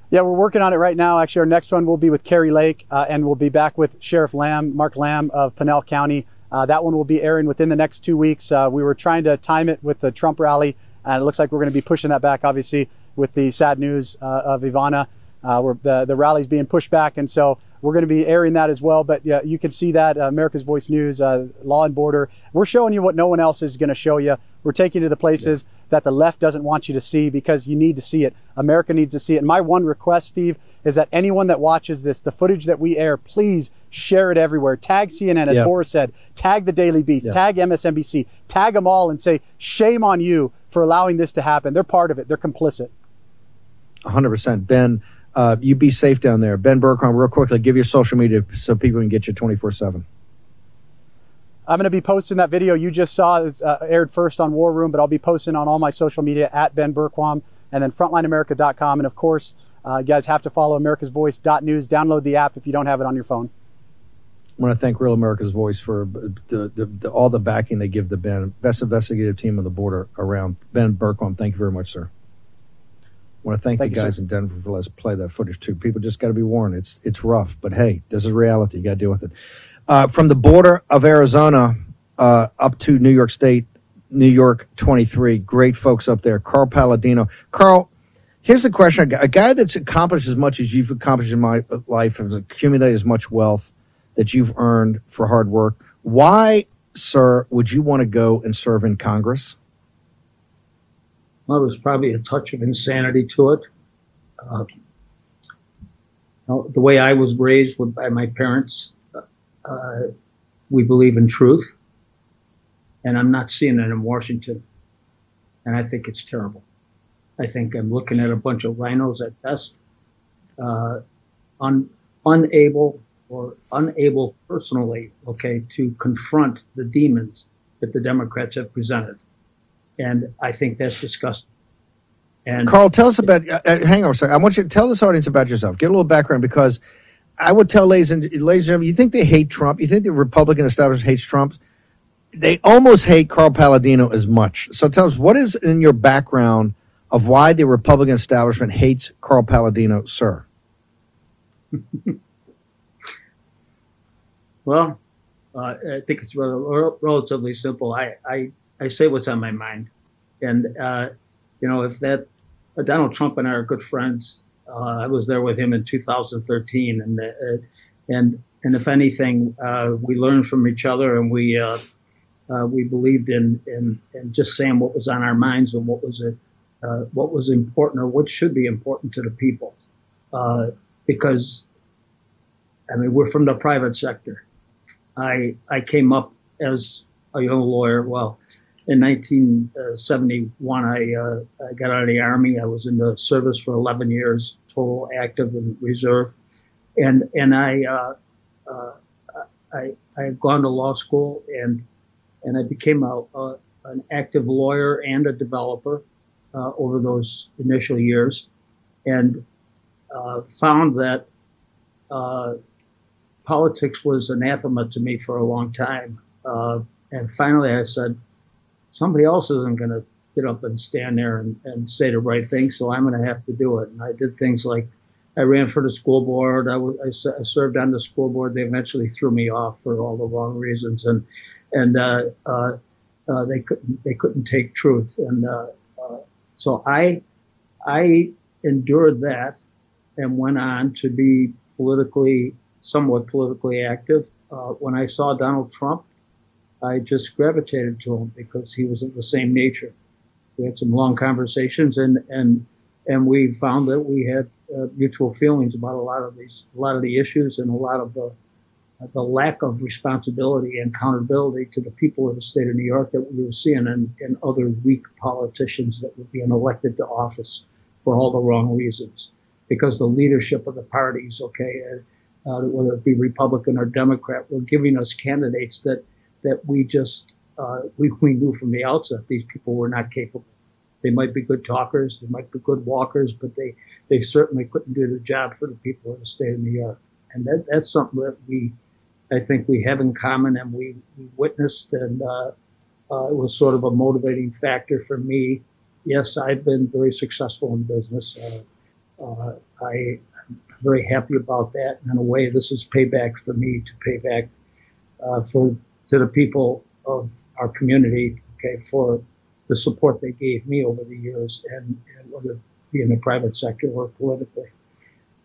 Yeah, we're working on it right now. Actually, our next one will be with Kari Lake, uh, and we'll be back with Sheriff Lamb, Mark Lamb of Pinal County. Uh, that one will be airing within the next two weeks. Uh, we were trying to time it with the Trump rally, and it looks like we're going to be pushing that back, obviously, with the sad news uh, of Ivana. Uh, where the, the rally's being pushed back, and so we're going to be airing that as well. But yeah, you can see that uh, America's Voice News, uh, Law and Border. We're showing you what no one else is going to show you. We're taking you to the places that the left doesn't want you to see because you need to see it. America needs to see it. And my one request, Steve, is that anyone that watches this, the footage that we air, please share it everywhere. Tag CNN, as Yeah. Boris said. Tag the Daily Beast. Yeah. Tag MSNBC. Tag them all and say, shame on you for allowing this to happen. They're part of it. They're complicit. 100%. Ben, uh, you be safe down there. Ben Bergquam, real quickly, give your social media so people can get you 24 7. I'm going to be posting that video you just saw. It's uh, aired first on War Room, but I'll be posting on all my social media at Ben Bergquam and then frontlineamerica.com. And of course, uh, you guys have to follow americasvoice.news. Download the app if you don't have it on your phone. I want to thank Real America's Voice for the, the, the, all the backing they give the Ben, best investigative team on the border around. Ben Bergquam, thank you very much, sir. I want to thank, Thank the you, guys sir. in Denver for letting us play that footage too. People just got to be warned. It's it's rough, but hey, this is reality. You got to deal with it. Uh, from the border of Arizona uh, up to New York State, New York 23, great folks up there. Carl Paladino. Carl, here's the question: a guy that's accomplished as much as you've accomplished in my life, has accumulated as much wealth that you've earned for hard work. Why, sir, would you want to go and serve in Congress? Well, there's probably a touch of insanity to it. Uh, the way I was raised with, by my parents, uh, we believe in truth, and I'm not seeing it in Washington, and I think it's terrible. I think I'm looking at a bunch of rhinos at best, uh, un, unable or unable personally, okay, to confront the demons that the Democrats have presented and I think that's disgusting. And Carl, tell us about. Uh, uh, hang on a second. I want you to tell this audience about yourself. Get a little background because I would tell ladies and ladies and gentlemen, you think they hate Trump? You think the Republican establishment hates Trump? They almost hate Carl Paladino as much. So tell us what is in your background of why the Republican establishment hates Carl Paladino, sir. Well, uh, I think it's relatively simple. I, I, I say what's on my mind. And, uh, you know, if that uh, Donald Trump and I are good friends, uh, I was there with him in 2013. And, uh, and, and if anything, uh, we learned from each other and we, uh, we believed in, in, in just saying what was on our minds and what was uh, what was important or what should be important to the people. Because, I mean, we're from the private sector. I I came up as a young lawyer. Well, in 1971, I uh, I got out of the army. I was in the service for 11 years, total active and reserve, and and I uh, uh, I I had gone to law school and and I became a, a an active lawyer and a developer uh, over those initial years, and uh, found that. Uh, politics was anathema to me for a long time. And finally, I said, somebody else isn't going to get up and stand there and, and say the right thing, so I'm going to have to do it. And I did things like I ran for the school board. I served on the school board. They eventually threw me off for all the wrong reasons, and and uh, uh, uh, they couldn't they couldn't take truth. And uh, uh, so I I endured that and went on to be politically somewhat politically active. Uh, when I saw Donald Trump, I just gravitated to him because he was of the same nature. We had some long conversations, and and and we found that we had uh, mutual feelings about a lot of these, a lot of the issues, and a lot of the the lack of responsibility and accountability to the people of the state of New York that we were seeing in, in other weak politicians that were being elected to office for all the wrong reasons. Because the leadership of the parties, okay, uh, whether it be Republican or Democrat, were giving us candidates that that we just uh, we, we knew from the outset these people were not capable. They might be good talkers, they might be good walkers, but they they certainly couldn't do the job for the people in the state of New York. And that, that's something that we, I think, we have in common, and we, we witnessed, and uh, uh, it was sort of a motivating factor for me. Yes, I've been very successful in business. Uh, uh, I, I'm very happy about that. And in a way, this is payback for me to pay back uh, for to the people of our community, okay, for the support they gave me over the years, and, and whether it be in the private sector or politically.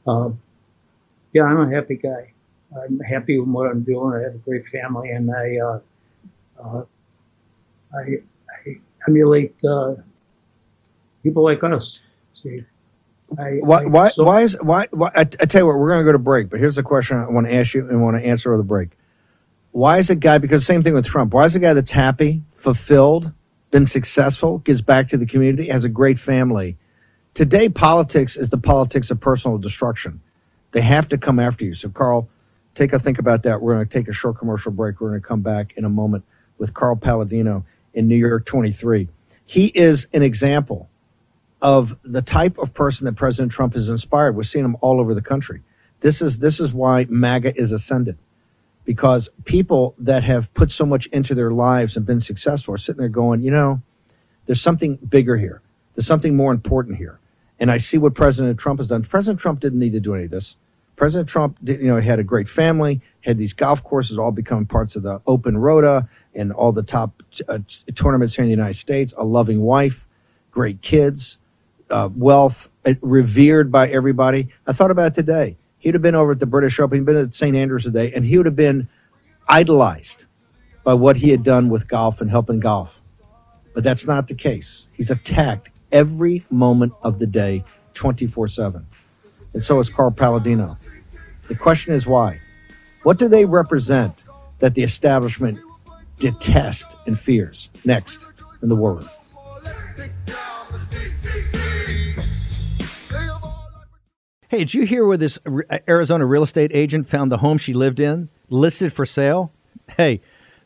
Um, yeah, I'm a happy guy. I'm happy with what I'm doing. I have a great family, and I uh, uh, I, I emulate uh, people like us. See, I, Why? I- Why? so- why is why? why I, I tell you what, we're going to go to break. But here's the question I want to ask you and want to answer over the break. Why is a guy? Because same thing with Trump. Why is a guy that's happy, fulfilled, been successful, gives back to the community, has a great family? Today, politics is the politics of personal destruction. They have to come after you. So, Carl, take a think about that. We're going to take a short commercial break. We're going to come back in a moment with Carl Paladino in New York 23. He is an example of the type of person that President Trump has inspired. We're seeing him all over the country. This is this is why MAGA is ascendant, because people that have put so much into their lives and been successful are sitting there going, you know, there's something bigger here. There's something more important here. And I see what President Trump has done. President Trump didn't need to do any of this. President Trump, did, you know, had a great family, had these golf courses all become parts of the Open Rota and all the top uh, tournaments here in the United States. A loving wife, great kids, uh, wealth, uh, revered by everybody. I thought about it today. He'd have been over at the British Open, he'd been at St. Andrews today, and he would have been idolized by what he had done with golf and helping golf. But that's not the case. He's attacked every moment of the day, 24 7. And so is Carl Paladino. The question is why? What do they represent that the establishment detests and fears? Next in the War Room. Hey, did you hear where this uh, Arizona real estate agent found the home she lived in listed for sale? Hey,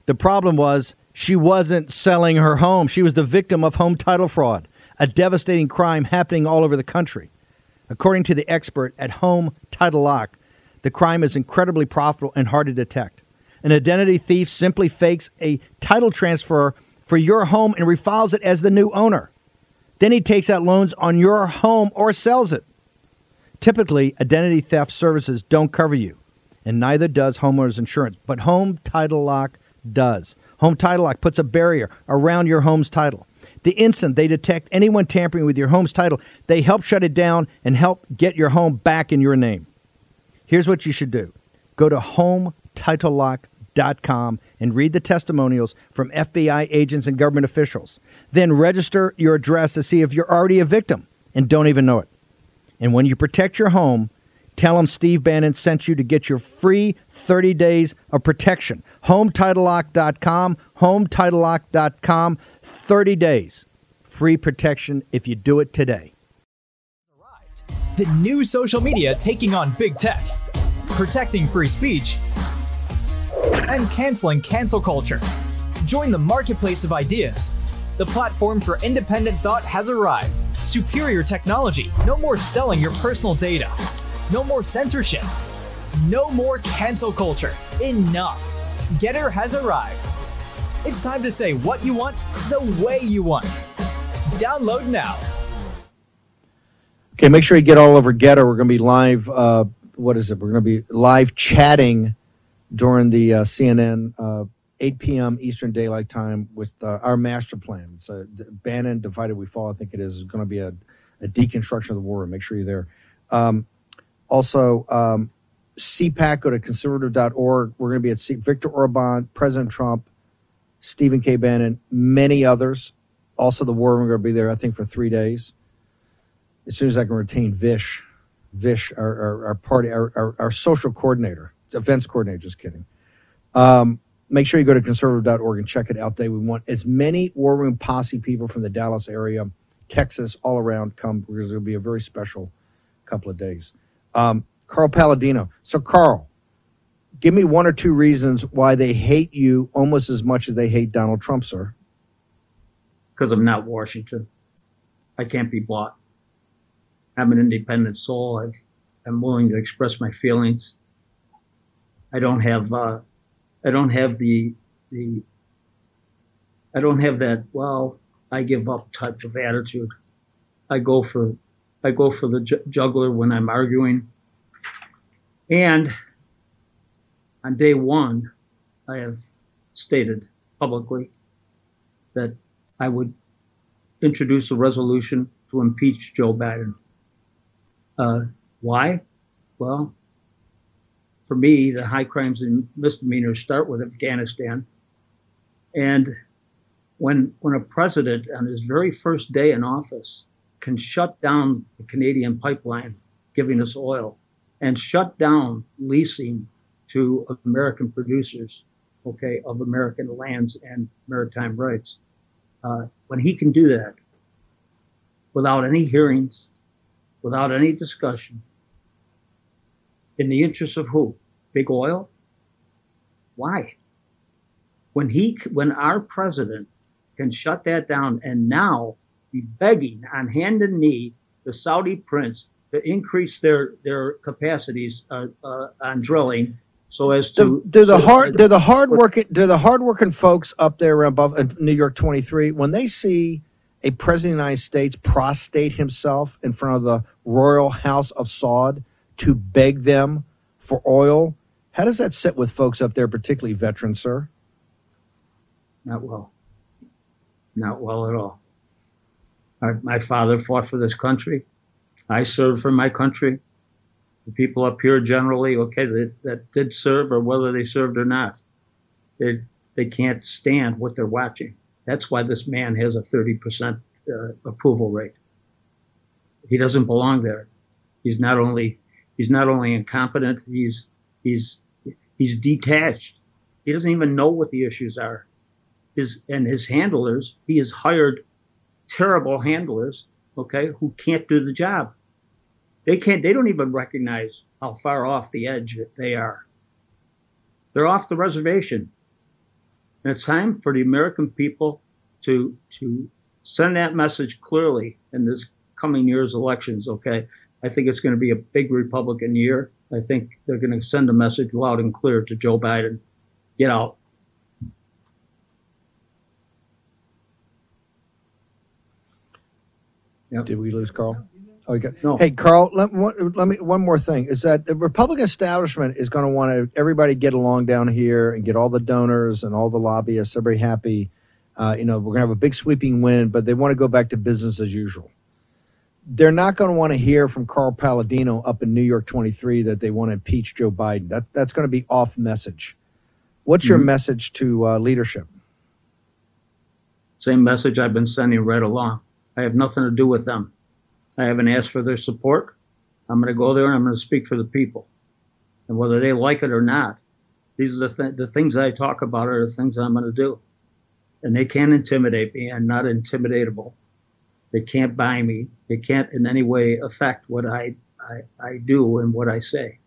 the problem was she wasn't selling her home. She was the victim of home title fraud, a devastating crime happening all over the country. According to the expert at Home Title Lock, the crime is incredibly profitable and hard to detect. An identity thief simply fakes a title transfer for your home and refiles it as the new owner. Then he takes out loans on your home or sells it. Typically, identity theft services don't cover you, and neither does homeowners insurance, but Home Title Lock does. Home Title Lock puts a barrier around your home's title. The instant they detect anyone tampering with your home's title, they help shut it down and help get your home back in your name. Here's what you should do go to HomeTitleLock.com and read the testimonials from FBI agents and government officials. Then register your address to see if you're already a victim and don't even know it. And when you protect your home, tell them Steve Bannon sent you to get your free 30 days of protection. HomeTitleLock.com, HomeTitleLock.com, 30 days. Free protection if you do it today. The new social media taking on big tech, protecting free speech, and canceling cancel culture. Join the marketplace of ideas. The platform for independent thought has arrived. Superior technology. No more selling your personal data. No more censorship. No more cancel culture. Enough. GETTR has arrived. It's time to say what you want the way you want. Download now. Okay, make sure you get all over GETTR. We're going to be live. Uh, what is it? We're going to be live chatting during the uh, CNN uh, 8 p.m. Eastern Daylight Time with uh, our master plan. It's Bannon Divided We Fall. I think it is. It's going to be a, a deconstruction of the war. Make sure you're there. Um, also, um, CPAC. Go to conservative.org. We're going to be at C- Viktor Orbán, President Trump, Stephen K. Bannon, many others. Also, the war room. We're going to be there. I think for three days as soon as I can retain Vish, Vish, our, our, our party, our, our, our social coordinator, events coordinator, just kidding. Um, make sure you go to conservative.org and check it out day. We want as many War Room Posse people from the Dallas area, Texas, all around come because it'll be a very special couple of days. Um, Carl Paladino. So, Carl, give me one or two reasons why they hate you almost as much as they hate Donald Trump, sir. because I'm not Washington. I can't be bought. I'm an independent soul. I've, I'm willing to express my feelings. I don't have, uh, I don't have the, the, I don't have that, well, I give up type of attitude. I go for, I go for the ju- juggler when I'm arguing. And on day one, I have stated publicly that I would introduce a resolution to impeach Joe Biden. Uh, why? Well, for me, the high crimes and misdemeanors start with Afghanistan. And when, when a president on his very first day in office can shut down the Canadian pipeline giving us oil and shut down leasing to American producers, okay, of American lands and maritime rights, uh, when he can do that without any hearings, without any discussion, in the interest of who? Big oil? Why? When he, when our president can shut that down and now be begging on hand and knee the Saudi prince to increase their their capacities uh, uh, on drilling so as to do the so- hard do the hard working do the hard working folks up there around Buff, uh, New York 23 when they see a president of the United States prostrate himself in front of the royal house of Saud to beg them for oil how does that sit with folks up there particularly veterans sir Not well. Not well at all. My, my father fought for this country. I served for my country. The people up here generally, okay, that, that did serve or whether they served or not, they, they can't stand what they're watching. That's why this man has a 30% uh, approval rate. He doesn't belong there. He's not only, he's not only incompetent, he's, he's, he's detached. He doesn't even know what the issues are his and his handlers, he has hired terrible handlers, okay, who can't do the job. They can't they don't even recognize how far off the edge they are. They're off the reservation. And it's time for the American people to to send that message clearly in this coming year's elections, okay? I think it's going to be a big Republican year. I think they're going to send a message loud and clear to Joe Biden: get out. Did we lose Carl? Oh, you got, No. Hey, Carl, let, one, let me one more thing is that the Republican establishment is going to want to everybody get along down here and get all the donors and all the lobbyists everybody happy. Uh, you know, we're going to have a big sweeping win, but they want to go back to business as usual. They're not going to want to hear from Carl Paladino up in New York 23 that they want to impeach Joe Biden. That that's going to be off message. What's your Mhm. message to uh, leadership? Same message I've been sending right along. I have nothing to do with them. I haven't asked for their support. I'm going to go there and I'm going to speak for the people. And whether they like it or not, these are the, th- the things I talk about are the things I'm going to do. And they can't intimidate me. I'm not intimidatable. They can't buy me. They can't in any way affect what I, I, I do and what I say.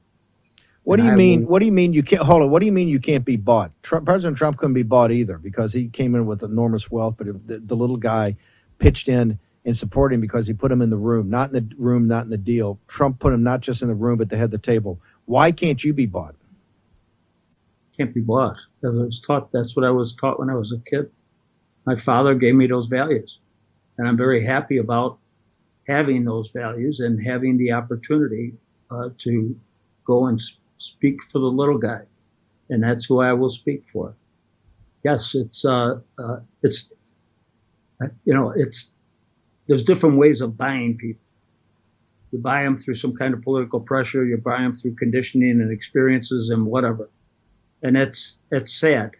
What do you I mean? will- What do you mean you can't hold on? What do you mean you can't be bought? Trump, President Trump couldn't be bought either because he came in with enormous wealth, but it- the, the little guy pitched in and supported him because he put him in the room, not in the room, not in the deal. Trump put him not just in the room, but the head of the table. Why can't you be bought? can't be bought. I was taught that's what I was taught when I was a kid. My father gave me those values, and I'm very happy about having those values and having the opportunity uh, to go and speak for the little guy, and that's who I will speak for. Yes, it's uh, uh, it's uh, you know it's there's different ways of buying people. You buy them through some kind of political pressure. You buy them through conditioning and experiences and whatever and it's it's sad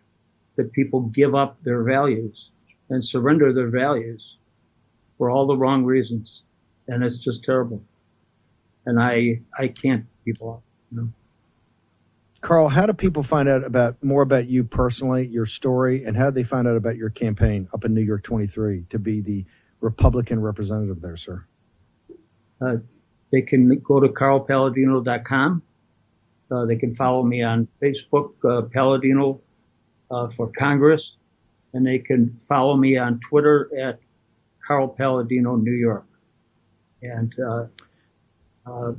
that people give up their values and surrender their values for all the wrong reasons and it's just terrible. And i i can't people you know? Carl, how do people find out about more about you personally, your story, and how do they find out about your campaign up in New York 23 to be the Republican representative there, sir? uh, they can go to carlpaladino.com uh, they can follow me on facebook uh, paladino uh, for congress and they can follow me on twitter at carl Paladino, new york and uh, uh,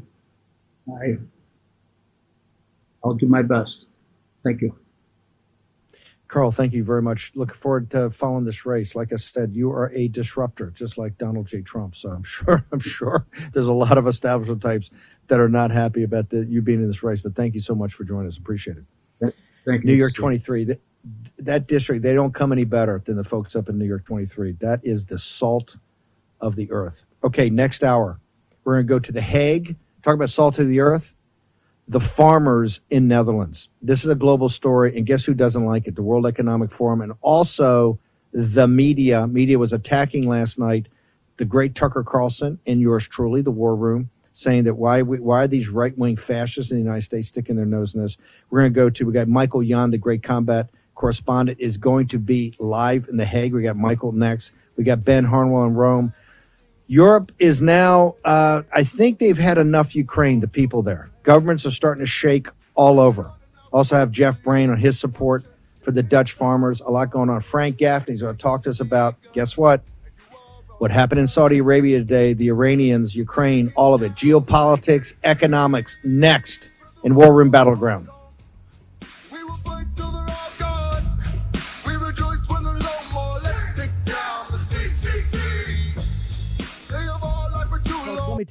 I, I'll do my best. Thank you. Carl, thank you very much. Looking forward to following this race. Like I said, you are a disruptor, just like Donald J. Trump. So I'm sure, I'm sure there's a lot of establishment types that are not happy about the, you being in this race. But thank you so much for joining us. Appreciate it. Thank you. New York 23, that, that district, they don't come any better than the folks up in New York 23. That is the salt of the earth. Okay, next hour, we're going to go to The Hague, talk about salt of the earth, the farmers in Netherlands. This is a global story, and guess who doesn't like it? The World Economic Forum, and also the media. Media was attacking last night the great Tucker Carlson and yours truly, the War Room, saying that why why are these right wing fascists in the United States sticking their nose in this? We're going to go to we got Michael Yon, the great combat correspondent, is going to be live in the Hague. We got Michael next. We got Ben Harnwell in Rome. Europe is now, uh, I think they've had enough Ukraine, the people there. Governments are starting to shake all over. Also have Jeff Brain on his support for the Dutch farmers. A lot going on. Frank Gaffney's going to talk to us about, guess what? What happened in Saudi Arabia today, the Iranians, Ukraine, all of it. Geopolitics, economics, next in War Room Battleground.